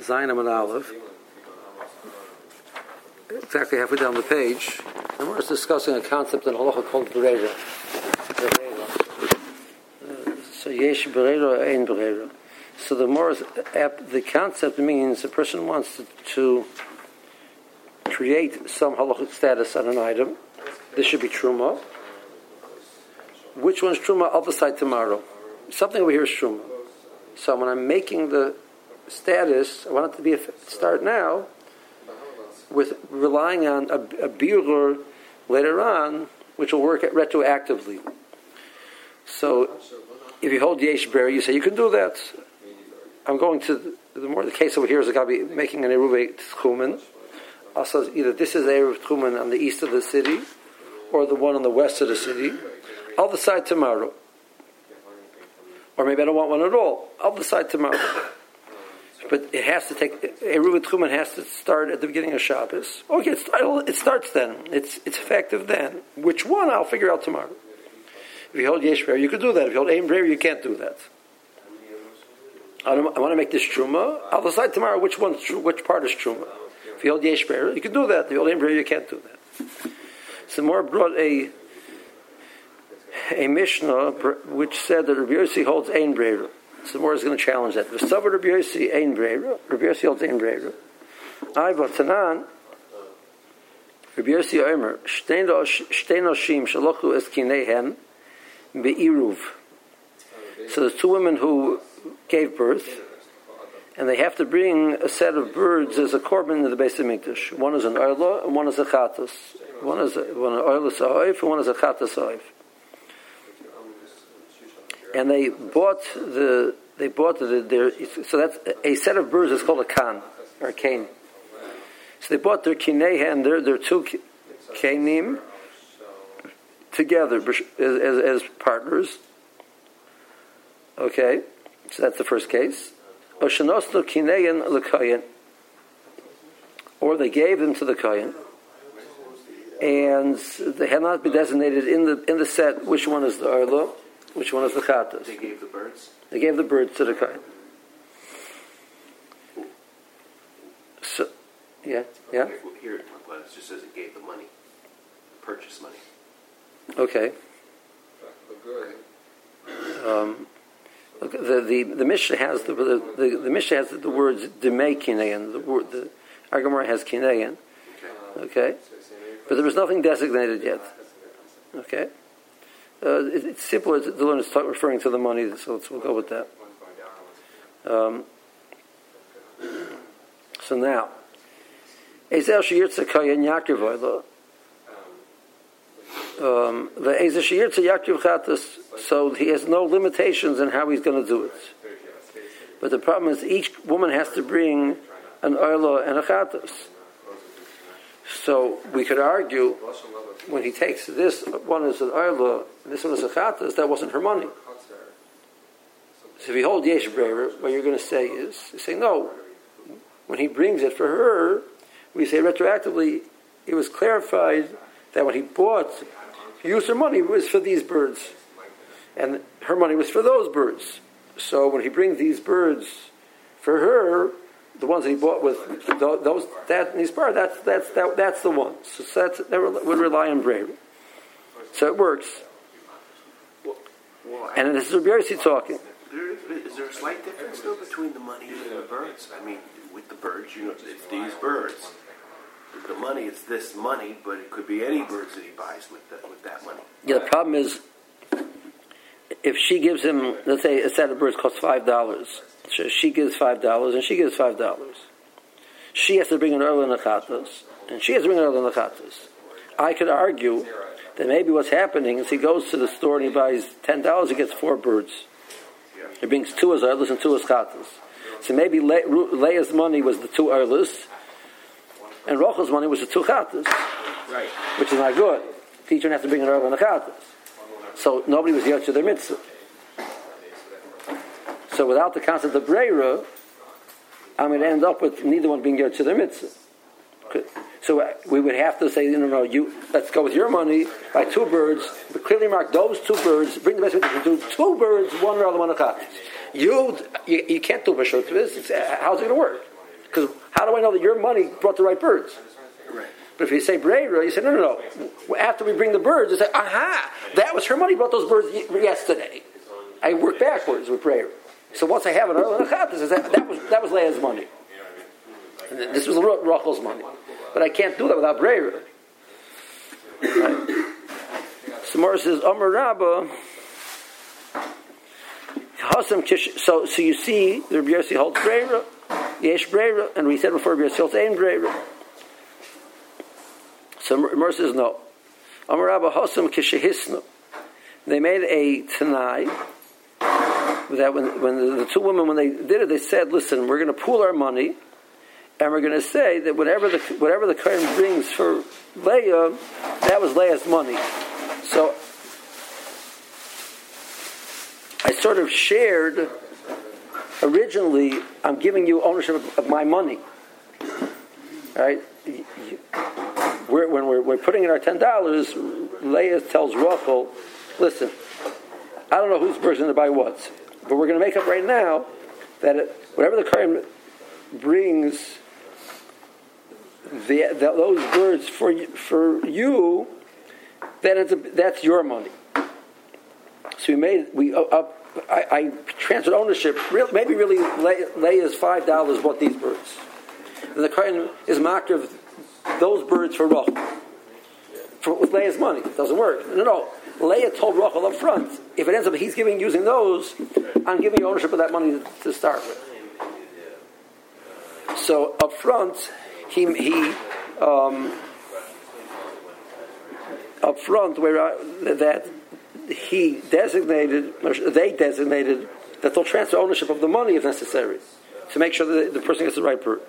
Zion and Aleph, exactly halfway down the page, and we're discussing a concept in halacha called berera. Uh, so yesh berera, ein berera. So the more the concept means a person wants to, to create some halachic status on an item. This should be truma. Which one's truma? I'll decide tomorrow. Something over here is truma. So when I'm making the status, I want it to be a start now, with relying on a, a later on, which will work retroactively. So, if you hold yesh ber, you say you can do that. I'm going to the more the case over here is going to be making an eruv tchumen. Also, either this is eruv tchumen on the east of the city, or the one on the west of the city. I'll decide tomorrow. Or maybe I don't want one at all. I'll decide tomorrow. But it has to take Eruv Tchumen has to start at the beginning of Shabbos. Okay, it, start, it starts then. It's it's effective then. Which one I'll figure out tomorrow. If you hold Yesh you could do that. If you hold Aim you can't do that. I, I, want to make this truma. I'll decide tomorrow which one, which part is truma. If you hold Yesh you can do that. If you hold Aim you can't do that. So more brought a a Mishnah which said that Rabbi Yossi holds Ein Breira. So more is going to challenge that. Rabbi Yossi Ein. Rabbi Yossi holds Ein Tanan. Rabbi Yossi Shalochu Be'iruv. So there's two women who gave birth, and they have to bring a set of birds as a korban to the base of Mikdash. One is an oila and one is a chatas. One is a, one an oila sa'oif and one is a chatas sa'oif and they bought the they bought the their so that's a set of birds is called a kan or a cane. So they bought their kineha and their their two kanim together as, as, as partners. Okay, so that's the first case. Lekayin, or they gave them to the kayin, and they had not been designated in the in the set which one is the arlo which one is the chatas? They gave the birds. They gave the birds to the kain. So, yeah, yeah. Okay, here it just says it gave the money, the purchase money. Okay. Um, look, the the the Mishnah has the the, the, the Mishnah has the words demei kineyan. The word the Agamara has kineyan. Okay, but there was nothing designated yet. Okay. Uh, it, it's simpler to learn is referring to the money, so we'll go with that. Um, so now, Ezel Shiyirtza Kayan Yaakov um, the Ezel Shiyirtza Yaakov so he has no limitations in how he's going to do it. But the problem is each woman has to bring an oila and a chatas. So we could argue when he takes this one is an oila, this one is a chatas, that wasn't her money. So if you hold yesh breira, what you're going to say is, you say no. When he brings it for her, we say retroactively, it was clarified that when he bought, he used her money was for these birds, and her money was for those birds. So when he brings these birds for her, the ones that he bought with those that he's part that's that's that, that's the one. So that's that would rely on breira. So it works. Well, and this is Rabbi talking. There, is there a slight difference though between the money and the birds? I mean, with the birds, you know, it's these birds. With the money, it's this money, but it could be any birds that he buys with the, with that money. Yeah, the problem is if she gives him, let's say, a set of birds costs five dollars so she gives five dollars, and she gives five dollars. She has to bring an early nachatas, and she has to bring an early nachatas. I could argue that maybe what's happening is he goes to the store and he buys ten dollars, he gets four birds. He brings two as earlers and two as chatas. So maybe Le- Leah's money was the two earlers, and Rachel's money was the two chatas, right. which is not good. Teacher has to bring an early and a chatas. So nobody was yet to their mitzvah. So without the concept of Breira, I'm going to end up with neither one being to the mitzvah. So uh, we would have to say, no, no, you, let's go with your money, buy two birds, but clearly mark those two birds, bring the best mitzvah, do two birds, one rather one a You, you, you can't do this. Uh, how's it going to work? Because how do I know that your money brought the right birds? Right. But if you say Breira, you say, no, no, no. After we bring the birds, you say, aha, that was her money brought those birds yesterday. I work backwards with Breira. So once I have a chatas, that, was that was Leah's money. This was Rachel's money. But I can't do that without Breira. Right. So Morris says, Omer Rabba. So, so you see, the Rabbi Yossi holds Breira, Yesh Breira, and we said before, Rabbi Yossi holds Ein Breira. So Morris says, no. Omer Rabba Hosam Kishehisnu. They made a Tanai that when, when the, two women, when they did it, they said, listen, we're going to pool our money, and we're going to say that whatever the, whatever the Kohen brings for Leah, that was Leah's money. So I sort of shared, originally, I'm giving you ownership of, of my money. Right? We're, when we're, we're putting in our $10, Leah tells Rachel, listen, I don't know who's going to buy what. But we're going to make up right now that it, whatever the Kohen brings the, the, those birds for for you, then it's a, that's your money. So we made we up. I, I transferred ownership. Real, maybe really lay is five dollars bought these birds, and the Kohen is marked of those birds for Rachel. With Leah's money, it doesn't work. No, no. Leah told Rachel up front, if it ends up he's giving using those, I'm giving you ownership of that money to start with. So up front, he, he um, up front where uh, that he designated, they designated that they'll transfer ownership of the money if necessary to make sure that the person gets the right per.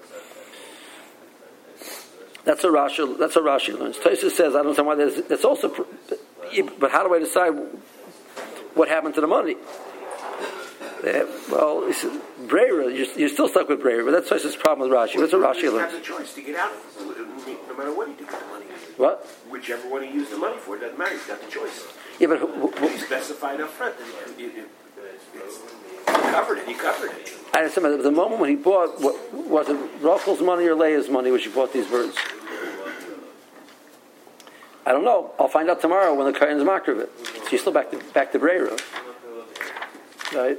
That's a Rashi. That's a Rashi learns. Tosis says, I don't understand why that's also but how do I decide what happened to the money? Uh, well, Breira, you're, you're, still stuck with Breira, but that's Tosis' problem with Rashi. That's what Rashi learns. You have a choice to get out, no matter what you do with the money. What? Whichever one you use the money for, it doesn't matter. He's got the choice. Yeah, but who, who, you specified up front. You, you, covered it. He covered it. I understand. The moment when he bought, what, was it Rachel's money or Leah's money when she bought these birds? I don't know. I'll find out tomorrow when the Kohen's marked of it. So you're still back to back to Breira. Right?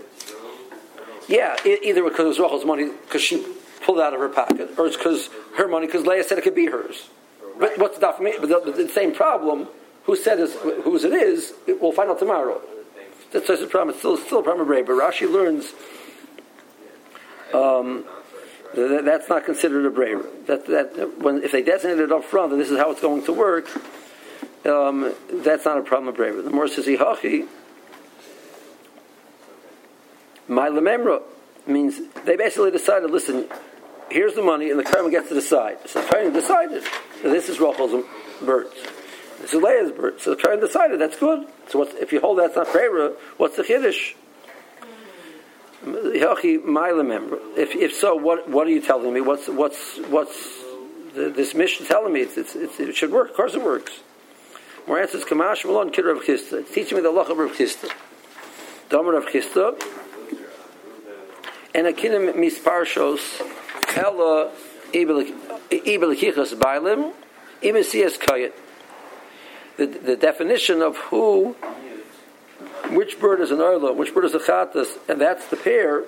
Yeah, either because it was Rachel's money because she pulled it out of her pocket, or it's because her money because Leah said it could be hers. But what's the me? But the, the, same problem. Who said this, whose it is? It, we'll find out tomorrow. That's the problem. It's still, still a problem of But Rashi learns um, that, that's not considered a breira. That, that when if they designate it up front, and this is how it's going to work, um, that's not a problem of breira. The more says Ihachi, my lememra means they basically decided, listen, here's the money, and the Karma gets to decide. So the Karma decided that this is Rachel's birds. This is Leah's bird. So the Karma decided that's good. So if you hold that's not breira, what's the Chiddush? My lememra. If, if so, what, what are you telling me? What's, what's, what's this Mishnah telling me? It's, it's, it's, it should work. Of course it works. More answers, Kamash Malon Kid Rav Chisda. It's teaching me the Lach of Rav Chisda. Dom Rav Chisda. And a kinim misparshos hella ibelikichas bailim imesias kayet. The, the definition of who, which bird is an arla, which bird is a chatas, and that's the pair,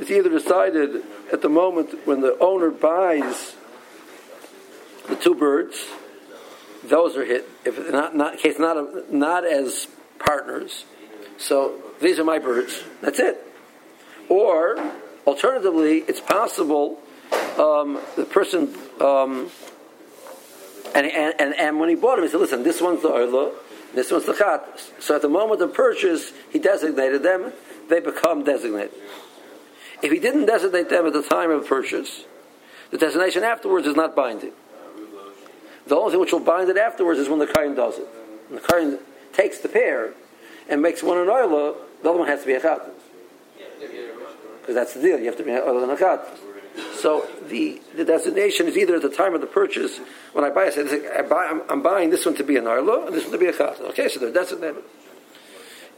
is either decided at the moment when the owner buys the two birds, those are hit. If not, not case not a, not as partners. So these are my birds. That's it. Or alternatively, it's possible um, the person um, and, and, and, and when he bought them, he said, "Listen, this one's the arla, this one's the chat." So at the moment of purchase, he designated them; they become designated. If he didn't designate them at the time of purchase, the designation afterwards is not binding. The only thing which will bind it afterwards is when the Kain does it. When the Kain takes the pair and makes one an oila, the other one has to be a chat. Because that's the deal. You have to be an and a chat. So the, the designation is either at the time of the purchase, when I buy, I say, I buy, I'm, I'm buying this one to be an arlo and this one to be a chat. Okay, so they're designated.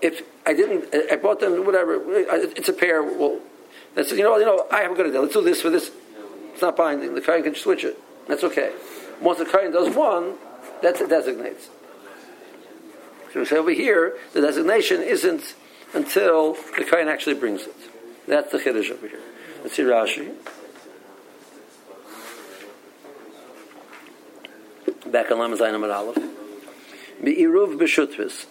If I didn't, I bought them, whatever, it's a pair, well, that's, you know, you know, I have a good idea. Let's do this for this. It's not binding. The Kohen can switch it. That's okay. Once the Kohen does one, that's it designates. So we say over here, the designation isn't until the Kohen actually brings it. That's the Chiddush over here. Let's see Rashi. Back on Lamazayim Amar Aleph. Be'iruv b'shutvis.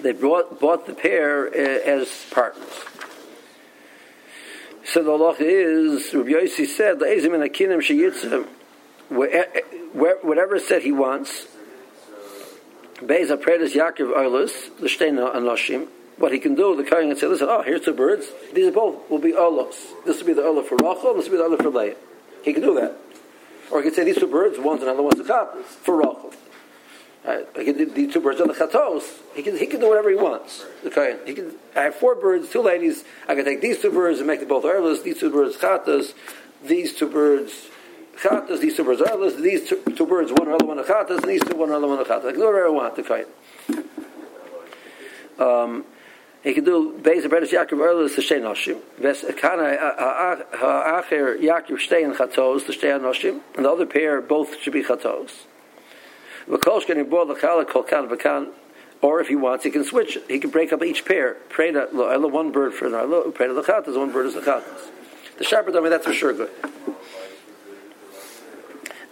They brought, bought the pair uh, as partners. So the halacha is, Rabbi Yossi said, "Le'ezim in akinim sheyitzim, whatever set he wants, Beis Apredis Yaakov Oilus, the Shteina Anoshim, what he can do, the Kohen can say, listen, oh, here's two birds. These both will be Olos. This will be the Olah for Rachel, this will be the Olah for Leah. He can do that. Or he can say, these two birds, one's another one's a cop, for Rachel. Uh, right? these two birds are the chatos. He can, he can do whatever he wants. The Kohen. He can, I have four birds, two ladies. I can take these two birds and make them both Oilus, these two birds chatos, these two birds chatas, these two birds are others, these two, birds, one other one a chatas, and these two, one other one a chatas. Do whatever I want to kite. Um, he can do Beis Abredis Yaakov Erlis to Shtei Noshim. Ves Kana uh, uh, uh, Ha'acher Yaakov Shtei and Chatos to Shtei Noshim. And the other pair both should be Chatos. V'kolsh can board the Kol Kan V'kan or if he wants, he can switch it. He can break up each pair. Pray to one bird for another. Pray to the chatas, one bird is the chatas. The shepherd, I mean, that's for sure good.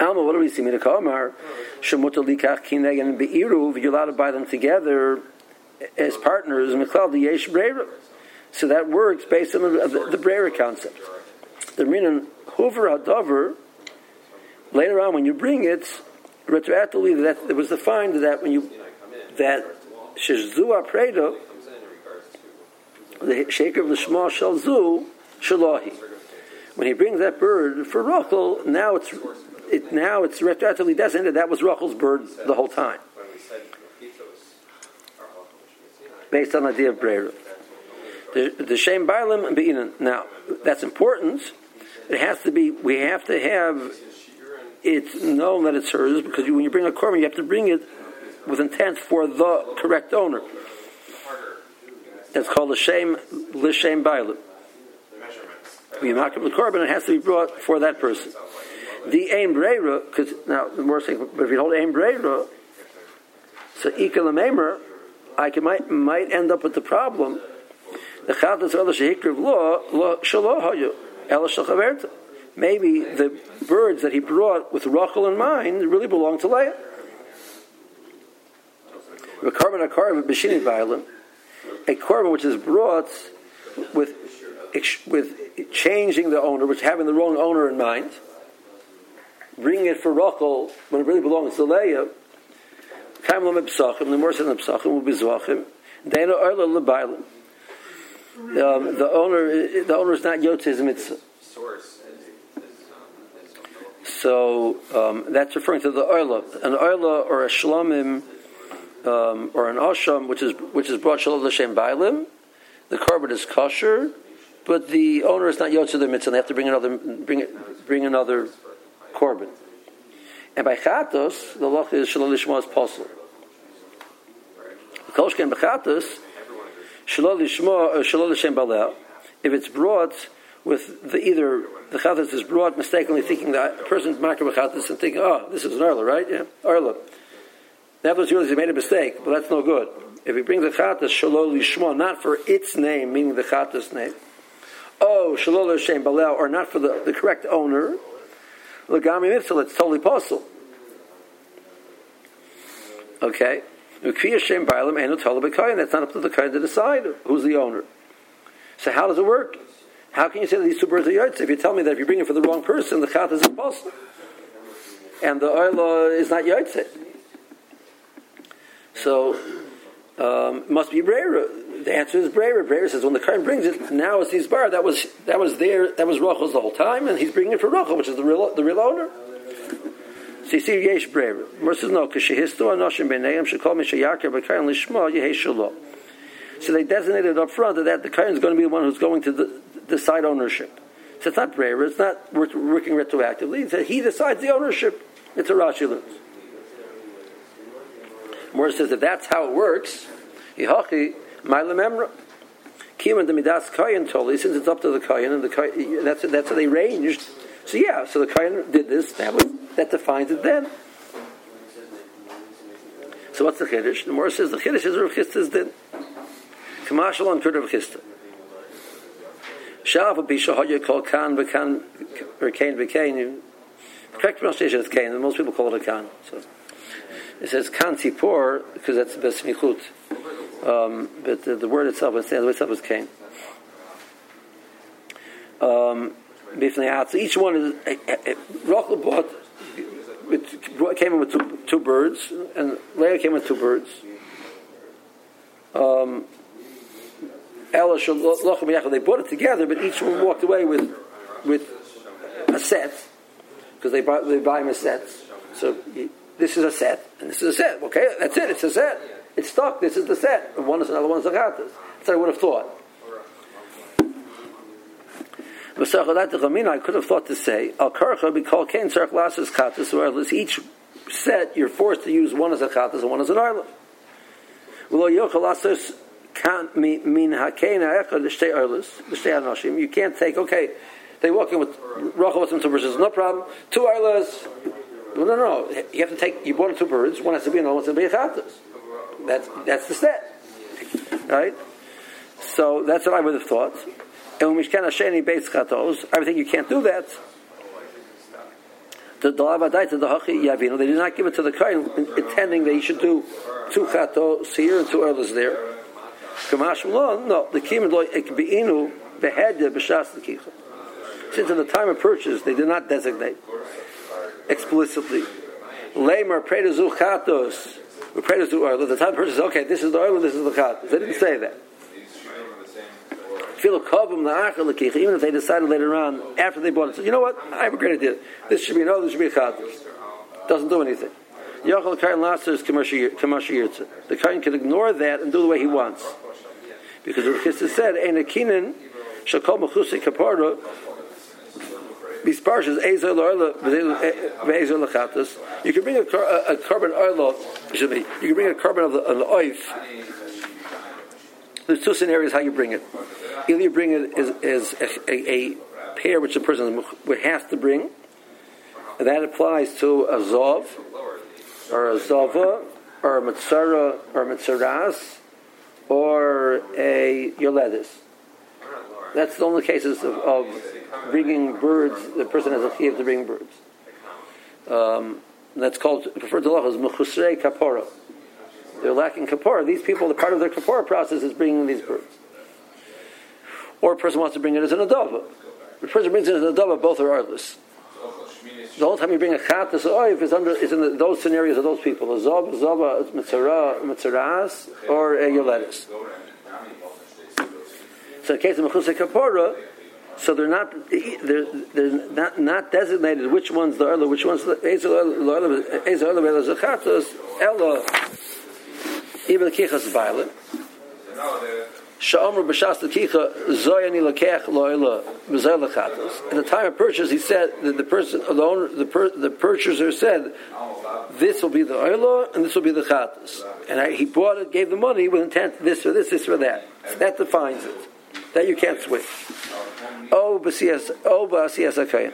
Alma, what do we see? Midakamar, Shemuta Likach Kineg and Beiruv, you're allowed to buy them together as partners, Miklal Yesh Brera. So that works based on the, the, the Brera concept. The Minan Hoover Hadover, later on when you bring it, retroactively, that it was defined that when you, that Shezua Predo, the shaker of the Shema Shalzu, Shalahi. When he brings that bird for Rachel, now it's it, now it's retroactively designated that was Rachel's bird the whole time. Based on the idea of Brera. The, the Shem Bailam and Be'inan. Now, that's important. It has to be, we have to have it known that it's hers because you, when you bring a korban, you have to bring it with intent for the correct owner. That's called a shame, l'shem. When you knock up the korban, it has to be brought for that person. The aim breira, because now the more saying, but if you hold aim breira, so ikalamemer, I can, might might end up with the problem. The chatas other shehikriv law law shalohayu ela shalchaverta. Maybe the birds that he brought with Rachel in mind really belong to Leah. A korban a korban which is brought with with changing the owner, which having the wrong owner in mind bringing it for Rachel when it really belongs to Leah, Kaim Lam Psachim, the more than Psachim will be Zvachim, Dana Arla Lebailim. Um, the owner, the owner is not Yotzes Mitzvah. So um, that's referring to the Arla, an Arla or a Shlomim um, or an Asham, which is which is brought Shalom L'Shem Bailim. The korban is kosher, but the owner is not Yotzes the Mitzvah. They have to bring another bring bring another korban. And by chatos, the loch is shalol lishma is possible. Kolshken b'chatos, shalol lishma, uh, shalol l'shem balel, if it's brought with the either the chatos is brought mistakenly thinking that a person's marker b'chatos and thinking, oh, this is an arla, right? Yeah. That was really he made a mistake, but that's no good. If he brings the chatos shalol lishma, not for its name, meaning the chatos name, oh, shalol l'shem balel, or not for the, the correct owner, Lagami mitzvah, it's totally possible. Okay? That's not up to the kain to decide who's the owner. So how does it work? How can you say that these two birds are yotze if you tell me that if you bring it for the wrong person, the chat is impossible, and the oil is not yotze? So um, must be brera. The answer is brera. Brera says when the kain brings it, now it's his bar. That was that was there. That was Rachel's the whole time, and he's bringing it for Rachel, which is the real the real owner. So you see, yesh brera. Mer says no, because shehistu anoshim b'neim shekol sheyakir b'kayin lishma yehesh shalo. So they designated up front that the kain is going to be the one who's going to the, decide ownership. So it's not brera. It's not working retroactively. It's that he decides the ownership. It's a Rashi learns. Morris says that that's how it works. Yihachi Mailamemra. Kiman the Midas Kayan Toli, since it's up to the Kayan, and the Kayan, that's, that's how they ranged So yeah, so the Kohen did this. That was that defines it then. So what's the chiddush? The Morris says the chiddush is Rav Chisda's din. Kamashal on Kurd Rav Chisda. Shav be shahaya called kan bekan or kain. Correct pronunciation is kain, most people call it a kan. So it says kan because that's the besmichut. Um, but the, the word itself, the word itself is kain. Um, each one is Rachel bought it came in with two, two birds, and Leah came with two birds. Um, they bought it together, but each one walked away with with a set because they buy they buy them as sets. So this is a set, and this is a set. Okay, that's it. It's a set. It's stuck. This is the set. And one is another one's a gatas. That's what I would have thought. I could have thought to say, Al Karcha be called Kain Sark Lasses Katas, where each set you're forced to use one as a Katas and one as an Arla. You can't take, okay, they walk in with two birds, no problem. Two Arlas. No, no, no. You have to take, you bought two birds, one has to be another one has to be a Katas. That's, that's the set. Right? So that's what I would have thought. And when Mishkan Hasheni Beis Chatos, everything you can't do that. The Dalavadai to the Hachi Yavino, they did not give it to the Kohen, intending that he should do two Chatos here and two others there. Kamash no, the Kim Loy Ekbeinu Behedya B'Shas the. Since in the time of purchase, they did not designate explicitly. Lamer Predazu Chatos, Predazu oil. At uh, the time person says, okay, this is the oil, this is the Chatos. They didn't say that even if they decided later on, after they bought it, so you know what, I have a great idea. This should be no, this should be a chatas. Doesn't do anything. Yochel Kain Lasser is The Kain can ignore that and do the way he wants. Because the Chisda said, Ein Akinin Shakol Mechuse Kapara Bisparshes Ezel Oila Ve'ezel Lechatas. Uh, uh, uh, you can bring a, a, a korban oil, excuse me, you can bring a korban of the, the oif. There's two scenarios how you bring it. Either you bring it as, as a, a, a, pair which the person has to bring, and that applies to a zov, or a zova, or a mitzara, or a mitzaras, or a yoledis. That's the only cases of, of bringing birds. The person has a chiyuv to bring birds. Um, that's called preferred to is mechusrei kapora. They're lacking kapora. These people, the part of their kapora process is bringing these birds or a person wants to bring it as an adava. The person brings it as an adava, both are artless. The whole time you bring a chatas oif is under is in the, those scenarios of those people. A zov, a zova, a mitzara, mitzaras, or a yoletis. So in the case of mechusay kapora, so they're not they're, they're not, not designated which one's the arla, which one's the ezel arla, ella, the kichas violet. In the time of purchase, he said that the person, the owner, the, per, the purchaser said, this will be the oila and this will be the chatos. And I, he bought it, gave the money with intent this or this, this or that. That defines it. That you can't switch. Oh, b'siyas, oh, b'asiyas akayin.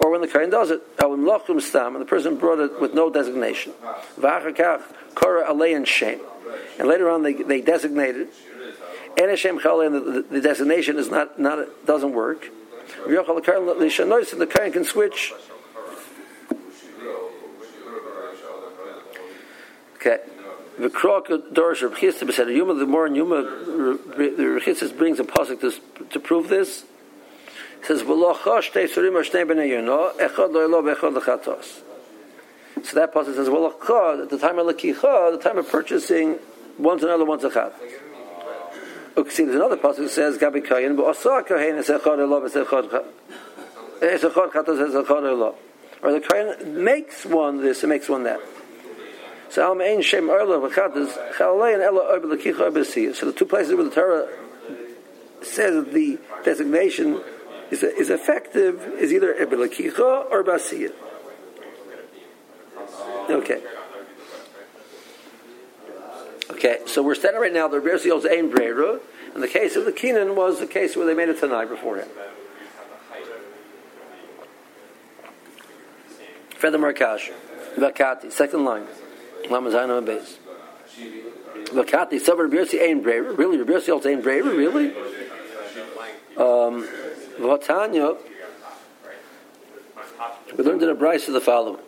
Or when the kain does it, oh, stam, and the person brought it with no designation. V'achakach, kora alein shame. And later on they, they designated and Hashem the, the designation is not, not doesn't work. The Kayan can switch. Okay. The krok dorish Reb Chisda said Yuma the more Yuma the Reb brings a pasuk to, to prove this. It says v'lo chosh tei surim ashnei b'nei yono echad lo elo v'echad lechatos. So that pasuk says v'lo at the time of lekicha, the time of purchasing, one's another, one's a chat. Okay, see, there's another passage that says Gabi Kayin, but Asa Kayin is Echad Elov is Echad is Echad Chatos is Echad Elov. Or the Kayin makes one this and makes one that. So Al Mein Shem Erla V'Chatos Chalalei and Ella Ober Lekicha So the two places where the Torah says the designation is, is effective is either Ober Lekicha or Basiyah. Okay. Okay, so we're standing right now. The Rebbe Yossi Ein Breira, and the case of the Kenan was the case where they made it tonight before him. Further Markash. Vakati, second line. Lamazano base. Vakati, Savar Rabbi Ein Breira. Really? Yossi holds Ein Breira? Really? Um, Vatanya, we learned in a of the following.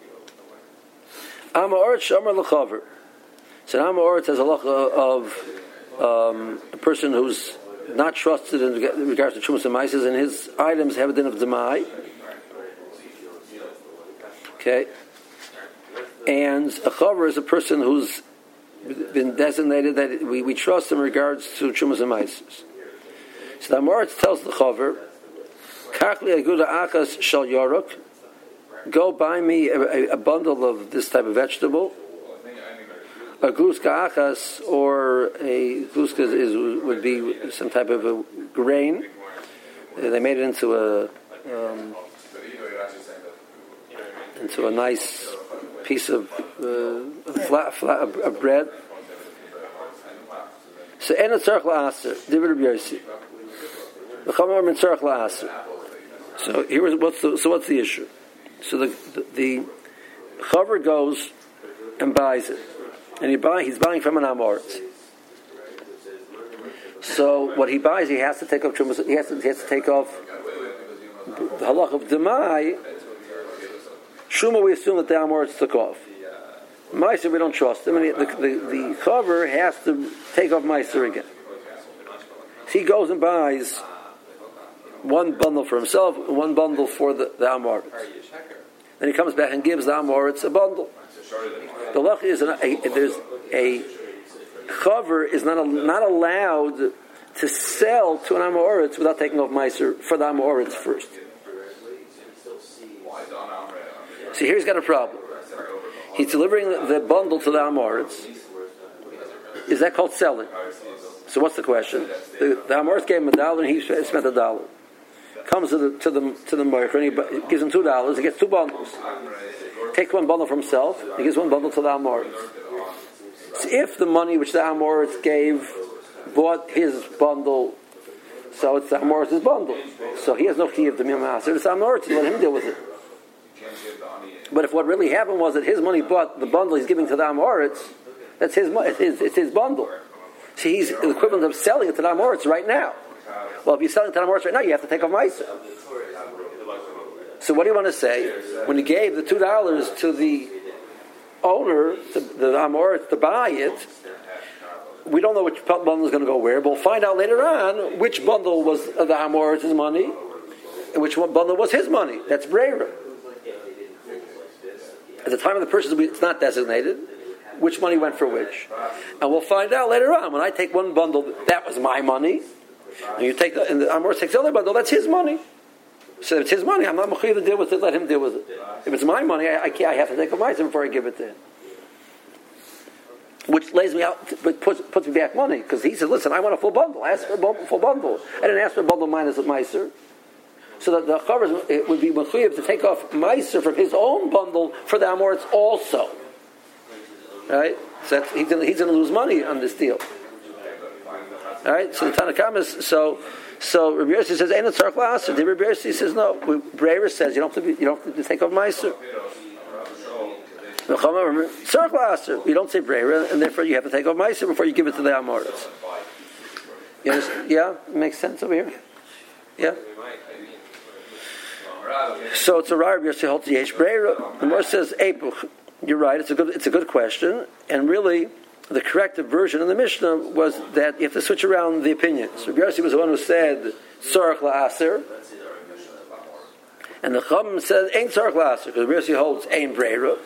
Amma Oretz Shamar L'chaver. So Amma Oretz has a law of um, a person who's not trusted in regards to Chumas and Mises, and his items have a din of Demai. Okay. And a Chaver is a person who's been designated that we, we trust in regards to Chumas and Mises. So the Amoritz tells the Chaver, Kachli Aguda Akas Shal Yorok, go buy me a, a, bundle of this type of vegetable, a gluska achas, or a gluska is, would be some type of a grain. They made it into a um, into a nice piece of uh, flat, flat of bread. So en tzarch la'aser, divid Rabbi Yossi. The chamar min tzarch la'aser. So here is what's the, so what's the issue? So the the, the chaver goes and buys it, and he buy he's buying from an amoritz. So what he buys, he has to take off. He has to, he has to take off the halach of demai. Shuma, we assume that the amoritz took off. Meiser, we don't trust him, and the, the, the, cover has to take off Meiser again. So he goes and buys one bundle for himself, one bundle for the, the Amoritz. Then he comes back and gives the Amoritz a bundle. The luck is an, a, there's a cover is not a, not allowed to sell to an Amoritz without taking off Meiser for the Amoritz first. So here he's got a problem. He's delivering the bundle to the Amoritz. Is that called selling? So what's the question? The, the Amoritz gave him a dollar and he spent a dollar. Comes to the to the to the Merker and he gives him two dollars. He gets two bundles. Takes one bundle for himself. He gives one bundle to the Amoritz. So if the money which the Amoritz gave bought his bundle, so it's the Amoritz's bundle. So he has no key of the Mimaser. It's Amoritz. Let him deal with it. But if what really happened was that his money bought the bundle he's giving to the Amoritz, that's his, it's his, it's his bundle. See, he's the equivalent of selling it to the Amoritz right now. Well, if you're selling to the Amoritz right now, you have to take off Meiser. So what do you want to say? When he gave the two dollars to the owner, to the Amoritz, to buy it, we don't know which bundle is going to go where. but We'll find out later on which bundle was the Amoritz's money and which bundle was his money. That's Brera. At the time of the purchase, it's not designated which money went for which. And we'll find out later on. When I take one bundle, that was my money. And you take the, and the Amor takes the other bundle, that's his money. So if it's his money, I'm not mechuyev to deal with it. Let him deal with it. If it's my money, I, I, I have to take a mitzvah before I give it to him. Which lays me out, but puts, puts me back money because he said, "Listen, I want a full bundle. I asked for a full bundle. I didn't ask for a bundle minus a meiser." So that the chavers it would be mechuyev to take off meiser from his own bundle for the amoritz also. Right? So he's going to lose money on this deal. All right. So the Tanakhama is so. So Rabbi Yossi says, "Ain't a tzarch la'aser." The Rabbi Yossi says, "No." Breira says, "You don't have to. Be, you don't have to take off meiser." Tzarch la'aser. You don't say Breira, and therefore you have to take off meiser before you give it to the amoritz. Yeah, makes sense over here. Yeah. So it's a Rabbi Yossi holds yesh Breira. The Mor says, "Epuch." You're right. It's a good. It's a good question, and really the corrective version of the Mishnah was that you have to switch around the opinions. Rabbi Yossi was the one who said Tzarech la'aser, and the Chum said Ain't Tzarech la'aser because Rabbi Yossi holds Ain Breira,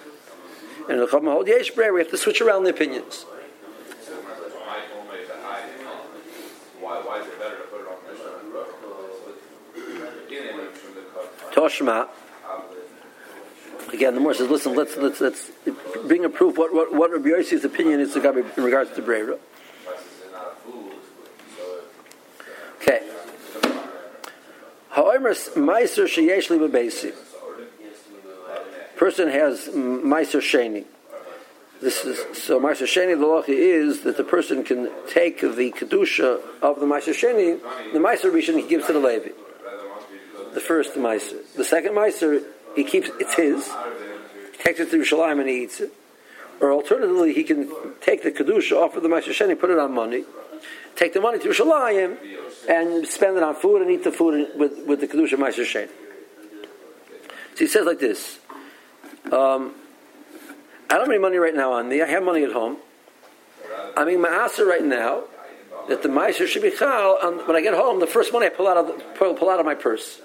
and the Chum holds Yesh Breira. We have to switch around the opinions. Toshma. Again, the more says, listen, let's let's let's bring a proof what what, what Rabbi Yossi's opinion is in regards to Breira. Okay. However, Meiser sheyesh li Person has Meiser sheni. This is so. Meiser sheni the law is that the person can take the kedusha of the Meiser sheni, the Meiser rishon he gives to the Levi. The first Meiser, the second Meiser he keeps it's his, He takes it to Yerushalayim and he eats it. Or alternatively, he can take the kedusha off of the Ma'aser Sheni, put it on money, take the money to Yerushalayim, and spend it on food and eat the food with, with the kedusha Ma'aser Sheni. So he says like this. Um, I don't have any money right now on me. I have money at home. I'm in Ma'aser right now that the Ma'aser should be chal. when I get home, the first money I pull out of the, pull, pull out of my purse.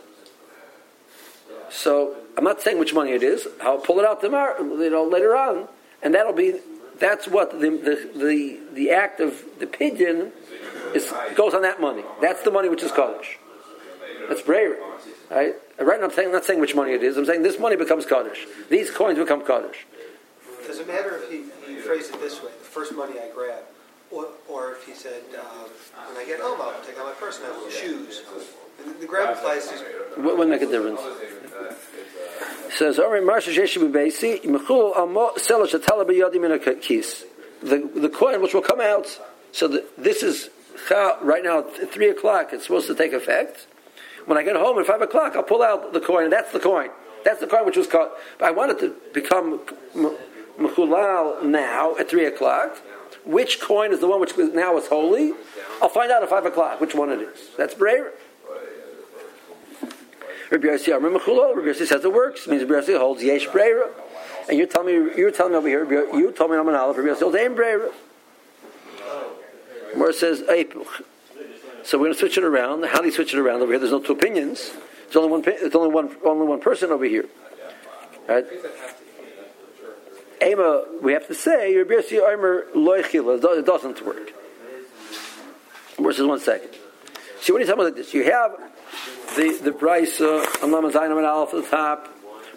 So I'm not saying which money it is. I'll pull it out tomorrow, you know, later on, and that'll be that's what the the the, the act of the pigeon is goes on that money. That's the money which is kaddish. That's breira, right? Right now, I'm saying not saying which money it is. I'm saying this money becomes kaddish. These coins become kaddish. Does it matter if he, he phrased it this way? The first money I grab, or, or if he said, um, when I get home, I'll take out my purse and I have shoes. The, the grab applies to. What would make a difference? says, "Ori marsha jeshibu beisi mechul amo selash atala beyadim in a kis." The the coin which will come out. So the, this is right now at three o'clock. It's supposed to take effect. When I get home at five o'clock, I'll pull out the coin. And that's the coin. That's the coin which was caught. I wanted to become mechulal now at three o'clock. Which coin is the one which now is holy? I'll find out at five o'clock which one it is. That's breira. Rabbi Yossi Amr Mechulol. Rabbi Yossi says it works. It means Rabbi Yossi holds Yesh Breira. And you're telling me, you're telling me over here, you told me I'm an Aleph, Rabbi Yossi holds Ein Breira. Where says Eipuch. So we're going to switch it around. How do you switch it around over here? There's no two opinions. It's only one. It's only one. Only one person over here. Right? Ema, we have to say. It doesn't work. Verses one second. See, are you talking about like this? You have the the price uh, on Lama Zainam and Aleph at the top.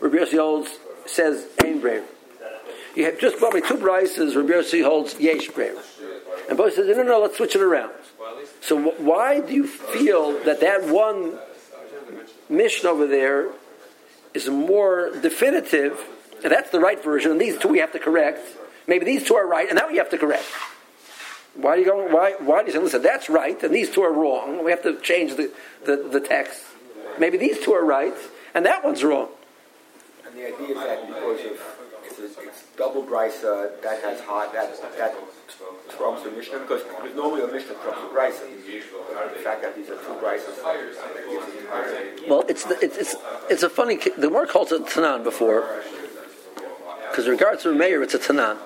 Rabbi Yossi holds says Breir. You have just probably two prices. Rabbi Yossi holds Yesh Breir, and both says no, no, no. Let's switch it around. So why do you feel that that one Mishnah over there is more definitive? And that's the right version, and these two we have to correct. Maybe these two are right, and that we have to correct. Why are you going? Why? Why do you say, listen, that's right, and these two are wrong? We have to change the, the, the text. Maybe these two are right, and that one's wrong. And the idea is that because of it's, a, it's double brisa that has hot that that trumps the Mishnah because normally a Mishnah trumps the brisa. The fact that these are two brises. Well, it's the, it's it's it's a funny. The word calls it tanan before, because in regards to Meir, it's a tanan.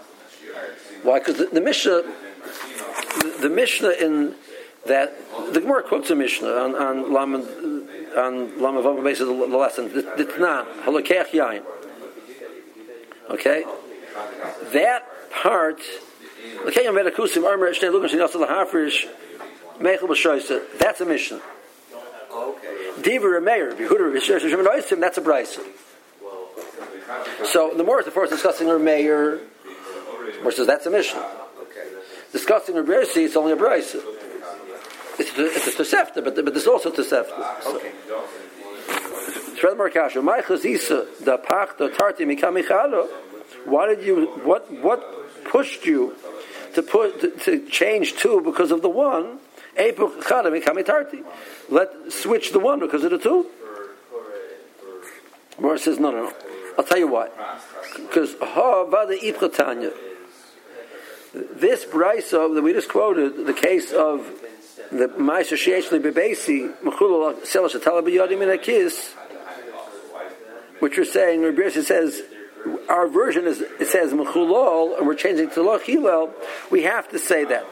Why? Because the, the Mishnah the, the Mishnah in that the Gemara quotes a Mishnah on on Lama on Lama Vav basis the, the lesson. The Tnan Halakech Yain. Okay, that part. That's a Mishnah. Oh, Diva Meir, that's a Bryce. So the more is the first discussing her mayor, says that's a Mishnah. discussing a Yossi, it's only a Bryce. It's a, it's a Tosefta, but, but there's also Tosefta. So. Why did you? What what pushed you to put to, change two because of the one? Let switch the one because of the two. Mora says no, no, no. I'll tell you why. Because ha vada ipchatanya this brisa that we just quoted, the case of the Ma'aser Sheichli Bebesi a which we're saying, Rabbi says our version is it says Mechulol, and we're changing to Loch We have to say that.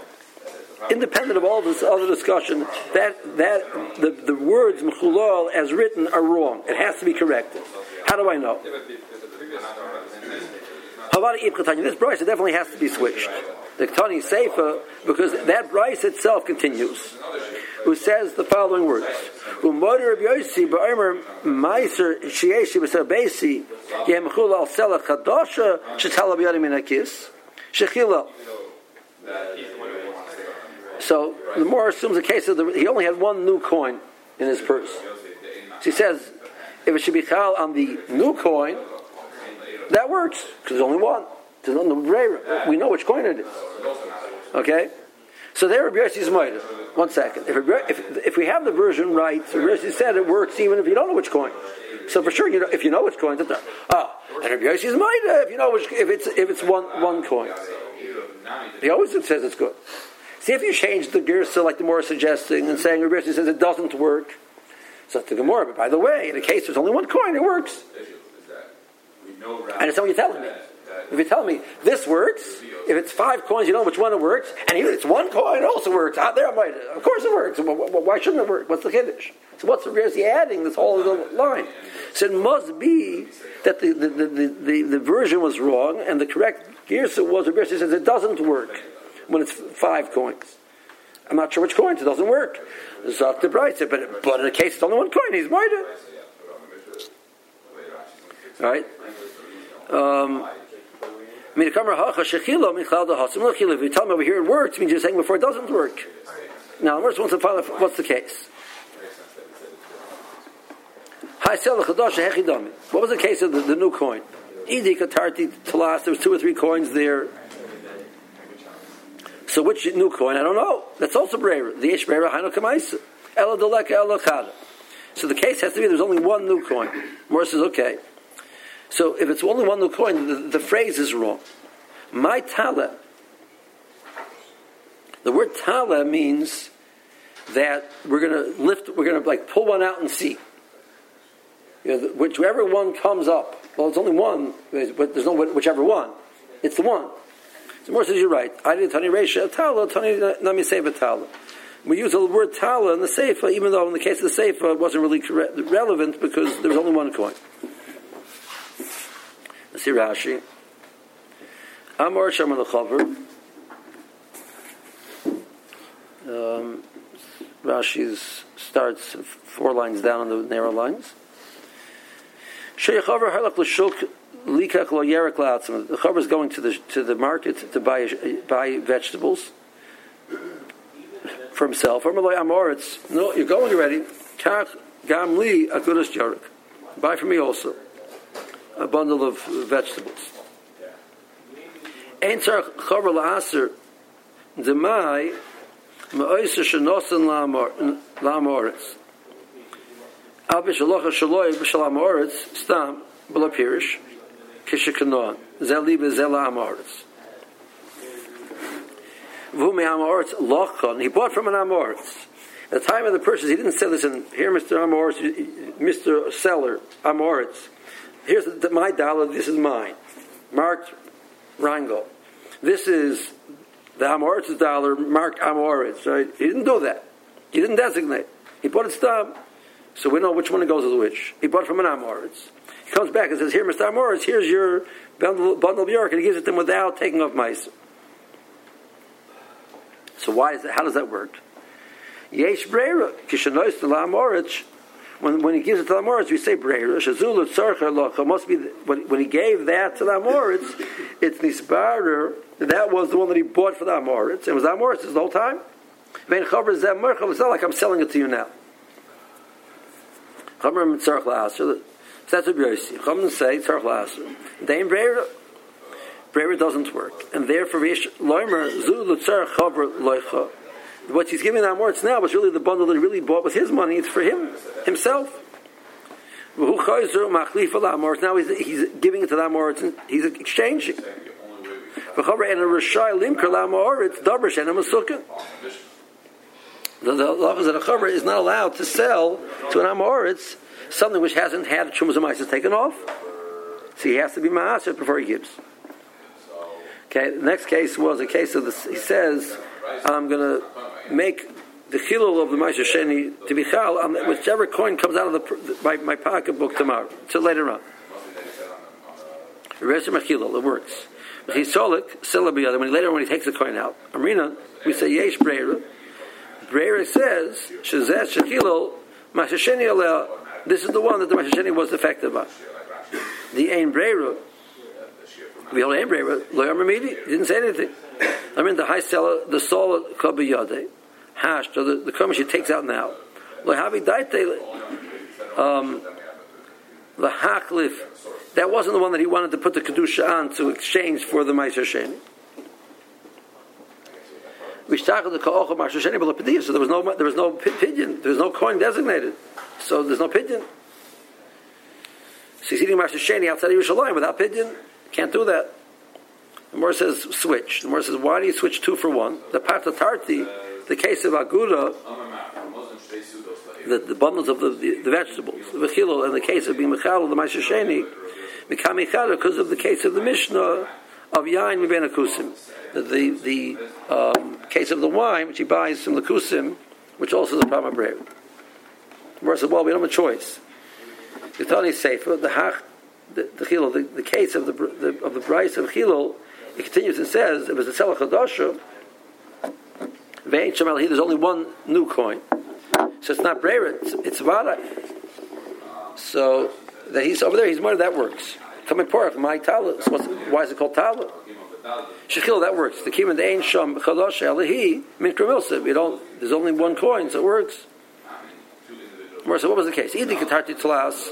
Independent of all this other discussion, that that the, the words Mechulol as written are wrong. It has to be corrected. How do I know? This price definitely has to be switched. The Tani Sefer, because that price itself continues. Who says the following words? So the more assumes the case of the he only had one new coin in his purse. So he says if it should be chal on the new coin, that works because there's only one. There's no, we know which coin it is. Okay? So there, Rabbi Yossi is. One second. If, if, if we have the version right, Rabbi said it works even if you don't know which coin. So for sure, you know, if you know which coin, it's not. Oh, and Rabbi Yossi is if you know which, if it's if it's one one coin. He always says it's good. See if you change the Gersa like the more suggesting and saying Rabbi says it doesn't work. So the Gemara, but by the way, in a case there's only one coin, it works. And it's not what you're telling me. If you tell me this works, if it's five coins, you know which one it works, and even if it's one coin, it also works. Out there, I might, of course it works. Why shouldn't it work? What's the chiddush? So what's the he adding this whole line? So it must be that the, the, the, the, the version was wrong, and the correct Girsa was Rabbi says it doesn't work when it's five coins. I'm not sure which coins, it doesn't work. Zot the bright but but in a case it's only one coin, he's murdered. Right? Um, I mean, if you tell me over here it works, means you're saying before it doesn't work. Now, the what's the case. What was the case of the, the new coin? Idi Katarti Talas, there was two or three coins there. So which new coin? I don't know. That's also Breira. The Ish Breira Hainu Kamaisa. Ela Deleka Chada. So the case has to be there's only one new coin. Morris says, okay. So if it's only one new coin, the, the phrase is wrong. My tala. The word tala means that we're going to lift, we're going to like pull one out and see. You know, whichever one comes up. Well, it's only one, but there's no whichever one. It's the one. So Morris says you're right. I did tani reisha tala, tani nami seva tala. We use the word tala in the seifa, even though in the case of the seifa it wasn't really relevant because there was only one coin. Let's see Rashi. Amor Shem Chaver. Um, Rashi starts four lines down on the narrow lines. Halak The chaver is going to the to the market to buy buy vegetables for himself. No, you're going already. Gam li. Buy for me also a bundle of vegetables. Tzarch chaver la'aser demai ma'oisa shenosan la'amoritz. Al b'shalocha shaloi b'shalam oritz stam b'la pirish zeli b'zela amoritz. V'hu amoritz lochon. He bought from an amoritz. At the time of the purchase, he didn't say, listen, here, Mr. Amoritz, Mr. Seller, Amoritz, here's the, my dollar, this is mine. Marked Rangel. This is the Amoritz's dollar, marked Amoritz, right? He didn't do that. He didn't designate. He bought it stub. So we know which one it goes with which. He bought from an Amoritz. Comes back and says, Here, Mr. Amoritz, here's your bundle, bundle of York, and he gives it to him without taking off mice. So why is that? How does that work? Yesh Breira, Kishanois the Amoritz, when, when he gives it to the Amoritz, we say Breira, Shazulu Tzarcha must be, when, when he gave that to the Amoritz, it's Nisbarer, that was the one that he bought for the Amoritz. It was the Amoritz the whole time. It's not like I'm selling it to you now. La'aser. That's what Yossi. Chamer say tzarch la'aser. Dein breira. Breira doesn't work, and therefore Rish Loimer zu l'tzarch chaver loicha. What he's giving that words now was really the bundle that he really bought with his money. It's for him himself. Now he's, he's giving it to that. He's exchanging. The the law that a chaver is not allowed to sell to an amoritz something which hasn't had chumas taken off. So he has to be ma'aser before he gives. Okay, the next case was a case of this. He says, "I'm going to make the chilul of the Ma'aser Sheni to be chal whichever coin comes out of the, my, my pocketbook tomorrow, till later on." The rest of my chilul, it works. He saw it, when he later when he takes the coin out, Amrina, we say yesh breira. Breira says, Shazet Shechilol, Ma'aser Sheni Aleh, this is the one that the Ma'aser Sheni was effective on. The Ein Breira, the old Ein Breira, Loyam Ramidi, didn't say anything. I mean, the high seller, the soul of Kabi Yade, hashed, or the, the crumb she takes out now. Lohavi Daite, um, the Haklif, that wasn't the one that he wanted to put the Kedusha on to exchange for the Meiser Sheni. So there was no there was no pi- pidyon. There was no coin designated. So there's no he's eating Mar Shosheni outside of Yerushalayim without pidyon. Can't do that. The Mor says switch. The Mor says why do you switch two for one? The Patatarti, the case of Aguda, the, the bundles of the, the, the vegetables, the vechilo, and the case of being mechal, the Mikami Chada, because of the case of the Mishnah of Yain Mibena Kusim. The, the, um, case of the wine, which he buys from the Kusim, which also is a problem of bread. The Gemara says, well, we don't have a choice. The Tani Sefer, the Hach, the, the Chilul, the, the case of the, the of the price of Chilul, it continues and says, it was the Selach Hadasha, there's only one new coin. So it's not Breira, it's, it's Vada. So that he's over there, he's more that works. Coming porach, my tala. Why is it called tala? Shechil, that works. The kiman the ein sham chadash elahi min kramilsa. You don't. There's only one coin, so it works. So, what was the case? Idi katarti tlas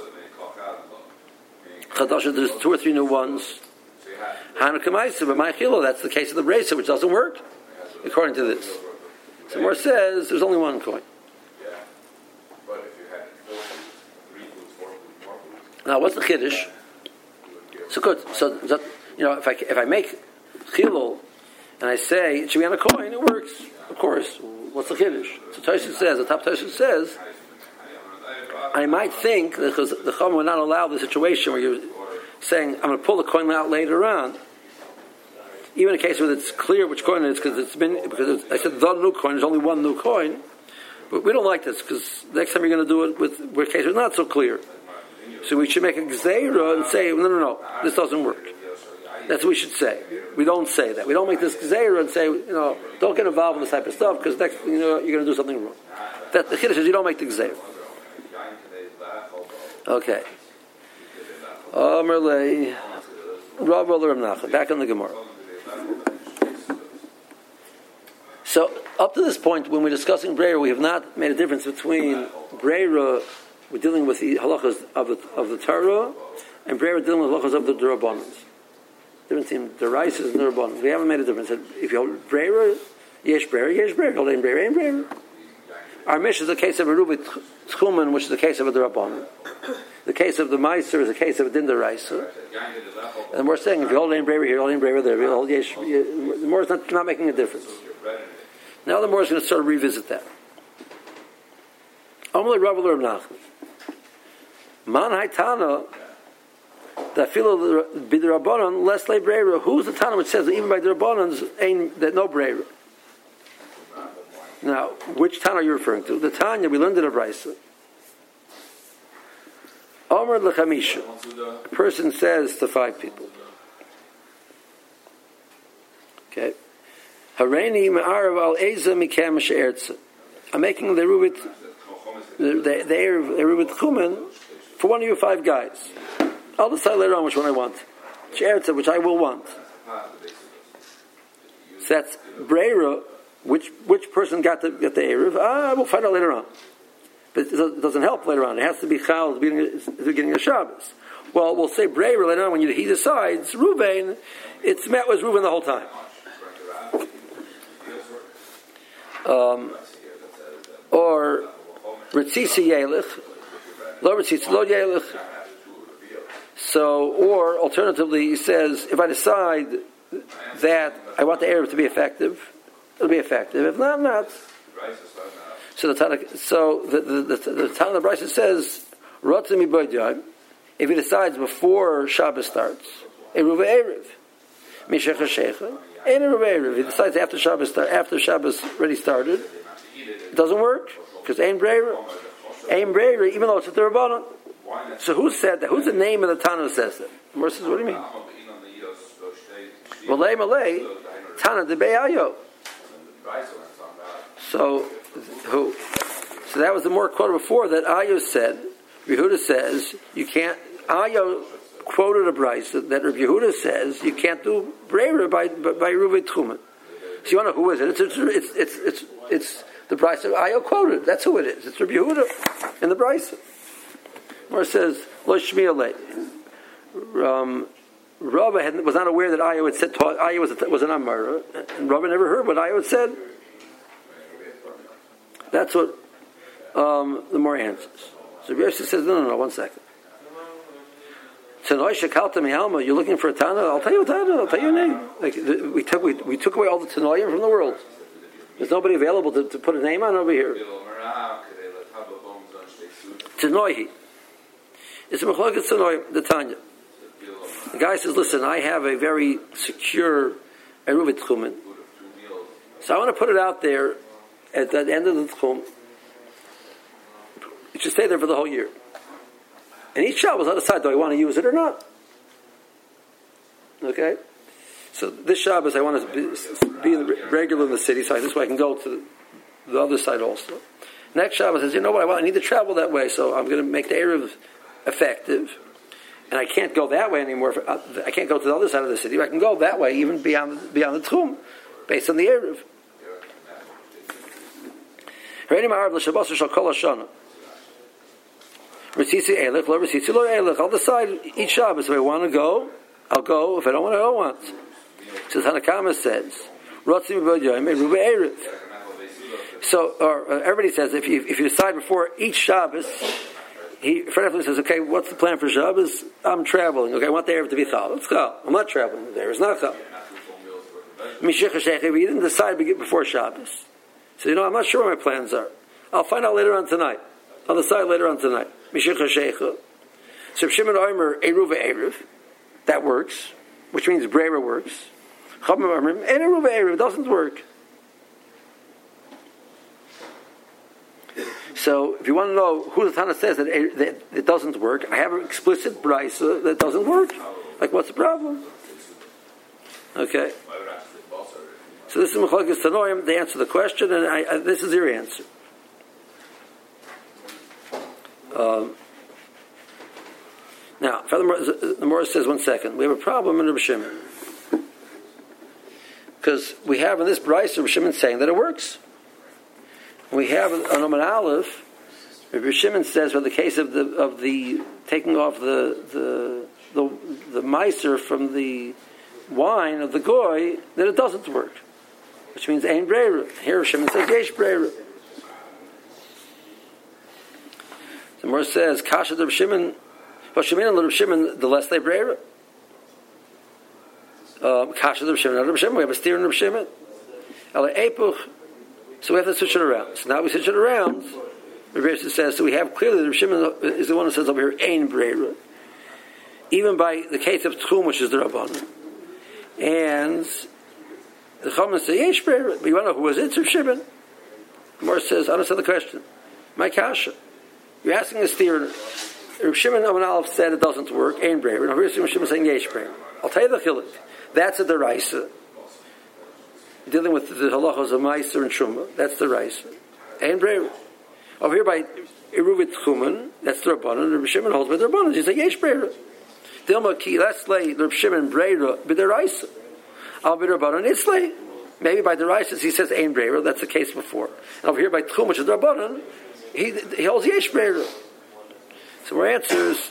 chadash. There's two or three new ones. Hanukkah ma'isa, but my chilo. That's the case of the bracer, which doesn't work according to this. So more says there's only one coin. Now, what's the chiddush? So good. So that, you know, if I if I make chilul and I say it should be on a coin, it works. Of course. What's the chiddush? So Tosha says the top Tosha says. I might think because the Chum would not allow the situation where you're saying I'm going to pull the coin out later on. Even in a case where it's clear which coin it is because it's been because it's, I said the new coin. There's only one new coin, but we don't like this because next time you're going to do it with where case it's not so clear. So we should make a gzeira and say, no, no, no, this doesn't work. That's what we should say. We don't say that. We don't make this gzeira and say, you know, don't get involved in this type of stuff because next, you know, you're going to do something wrong. That the chiddush is you don't make the gzeira. Okay. Amarle, Rav back on the Gemara. So up to this point, when we're discussing Breira, we have not made a difference between Breira, we're dealing with the halachas of the, of the Torah, and Breira dealing with halachas of the Durabanans. Difference in Deraisis and Durabanans. We haven't made a difference. If you hold Breira, Yesh Breira, Yesh Breira. Hold in Breira, in Breira. Our Mish is the case of a Rubi Tchumen, which is the case of a Durabanan. The case of the Meiser is the case of a Din Deraisa. And we're saying if you hold in Breira here, hold in Breira there, hold Yesh, the more is not, not making a difference. Now the more is going to sort of revisit that. Amalei Rav Nachman. Man Haitana, that filo bidrabanan less le breira. Who's the Tana which says that even by the rabbanans ain't that no breira? Now, which Tana are you referring to? The Tanya we learned in a brisa. Omer lechamisha. A person says to five people. Okay. Hareni ma'arav al eza mikem she'ertza. I'm making the rubit, the, the, the rubit chumen for one of you five guys. I'll decide later on which one I want. She'ertza, which I will want. So that's Breira, which which person got the get the Erev? Ah, we'll find out later on. But it doesn't help later on. It has to be Chal at the beginning of Shabbos. Well, we'll say Breira later on when you, he decides Ruvain. It's met with Ruvain the whole time. Um, or Ritzisi Yelich, Lo Ritzisi Lo Yelich. So, or alternatively, he says, if I decide that I want the Arab to be effective, it'll be effective. If not, not. So the Tana, so the the the, the Tana Braisa says, if he decides before Shabbos starts, Eruv Erev, Mishach Shecha, and Eruv Erev. He decides after Shabbos start, after Shabbos already started, it doesn't work because Ain Breira, Ain Breira, even though it's a Thurabana. So who said that? Who's the name of the Tana who says that? Says, what do you mean? Malay Malay, Tana de Be'ayo. So, who? So that was the more quoted before that Ayo said. Yehuda says you can't. Ayo quoted a Braisa that Rabbi Yehuda says you can't do Breira by by, by Ruvi Tchumen. So you want to know who is it? It's it's it's it's it's, it's the Braisa of Ayo quoted. That's who it is. It's Rabbi Yehuda in the Braisa. Where it says Lo Shmiya Um, had, was not aware that Ayo had said Ayo was, a, was an Amar, and Rabba never heard what Ayo had said. That's what um, the more answers. So Rabbi says, no, no, no, one second. Tanoi shekalta mihalma. You're looking for a Tana. I'll tell you a Tana. I'll tell you a name. Like we took we, we took away all the Tanoim from the world. There's nobody available to, to put a name on over here. Tanoihi. It's a Tanoim. The Tanya. The guy says, "Listen, I have a very secure eruvit tchumen, so I want to put it out there at the end of the tchum. It should stay there for the whole year." And each child was on the side, do I want to use it or not? Okay? So this Shabbos I want to be, be regular in the city, so this way I can go to the other side also. Next Shabbos says, you know what, I, want, I need to travel that way, so I'm going to make the Erev effective. And I can't go that way anymore. Uh, I can't go to the other side of the city. I can go that way, even beyond, beyond the Tchum, based on the Erev. I'll decide each Shabbos if I want to go, I'll go. If I don't want to, I don't want. So Tanakama says, Erev. So, or uh, everybody says if you if you decide before each Shabbos, he Fred says, okay, what's the plan for Shabbos? I'm traveling. Okay, I want the Erev to be Chal. Let's go. I'm not traveling. There is not Chal. You didn't decide before Shabbos, so you know I'm not sure what my plans are. I'll find out later on tonight. I'll decide later on tonight. So if Shimon Omer Eruv, that works, which means Breira works. And doesn't work. So, if you want to know who the Tana says that, that it doesn't work, I have an explicit brisa that doesn't work. Like, what's the problem? Okay. So this is Mechlokes Tanoim. They answer the question, and I, I, this is your answer. Um, now, the Morris says, one second, we have a problem in Rabbi Shimon. Because we have in this Braisa, Rabbi Shimon saying that it works. We have an Oman Aleph, Rabbi Shimon says, for the case of the of the taking off the the the, the miser from the wine of the goy, that it doesn't work, which means ain breira. Here Shimon says yesh breira. The Gemara says, Kasha the Shimon, well, Shimon and Reb Shimon, the less they breira. Kasha the Shimon, Reb Shimon, we have a steer in Reb Shimon. Ela Epuch, so we have to switch it around. So now we switch it around. The Reb says, so we have clearly Reb Shimon is the one who says over here, Ein breira. Even by the case of Tchum, which is the Rabban. And the Chachamim say, Yesh breira. But you want to know who was it? Reb Shimon. Gemara says, I understand the question. My Kasha. You're asking a steer. Reb Shimon Amin Aleph said it doesn't work. Ain breira. And here's Reb Shimon saying yesh breira. I'll tell you the chilik. That's a deraisa. Dealing with the halachos of Meiser and Shuma. That's the raisa. Ain breira. Over here by Eruvit Chuman, that's the Rabbanon. Reb Shimon holds by the Rabbanon. He says yesh breira. Dilma ki leslay Reb Shimon breira b'deraisa. Al b'derabbanon islay. Maybe by the Rises he says Ein Breira, that's the case before. And over here by Tchum, which is the Rabbanon, he, he holds yesh breira. So our answer is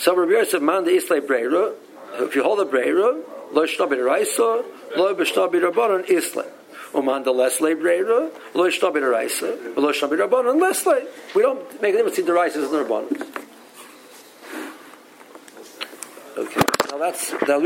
so Rabbi Yosef man the islay breira. If you hold a breira, lo shtabi raisa, lo b'shtabi rabbanon islay. Uman the leslay breira, lo shtabi raisa, lo shtabi rabbanon leslay. We don't make a difference between the raisas and the rabbanon. Okay, now that's that.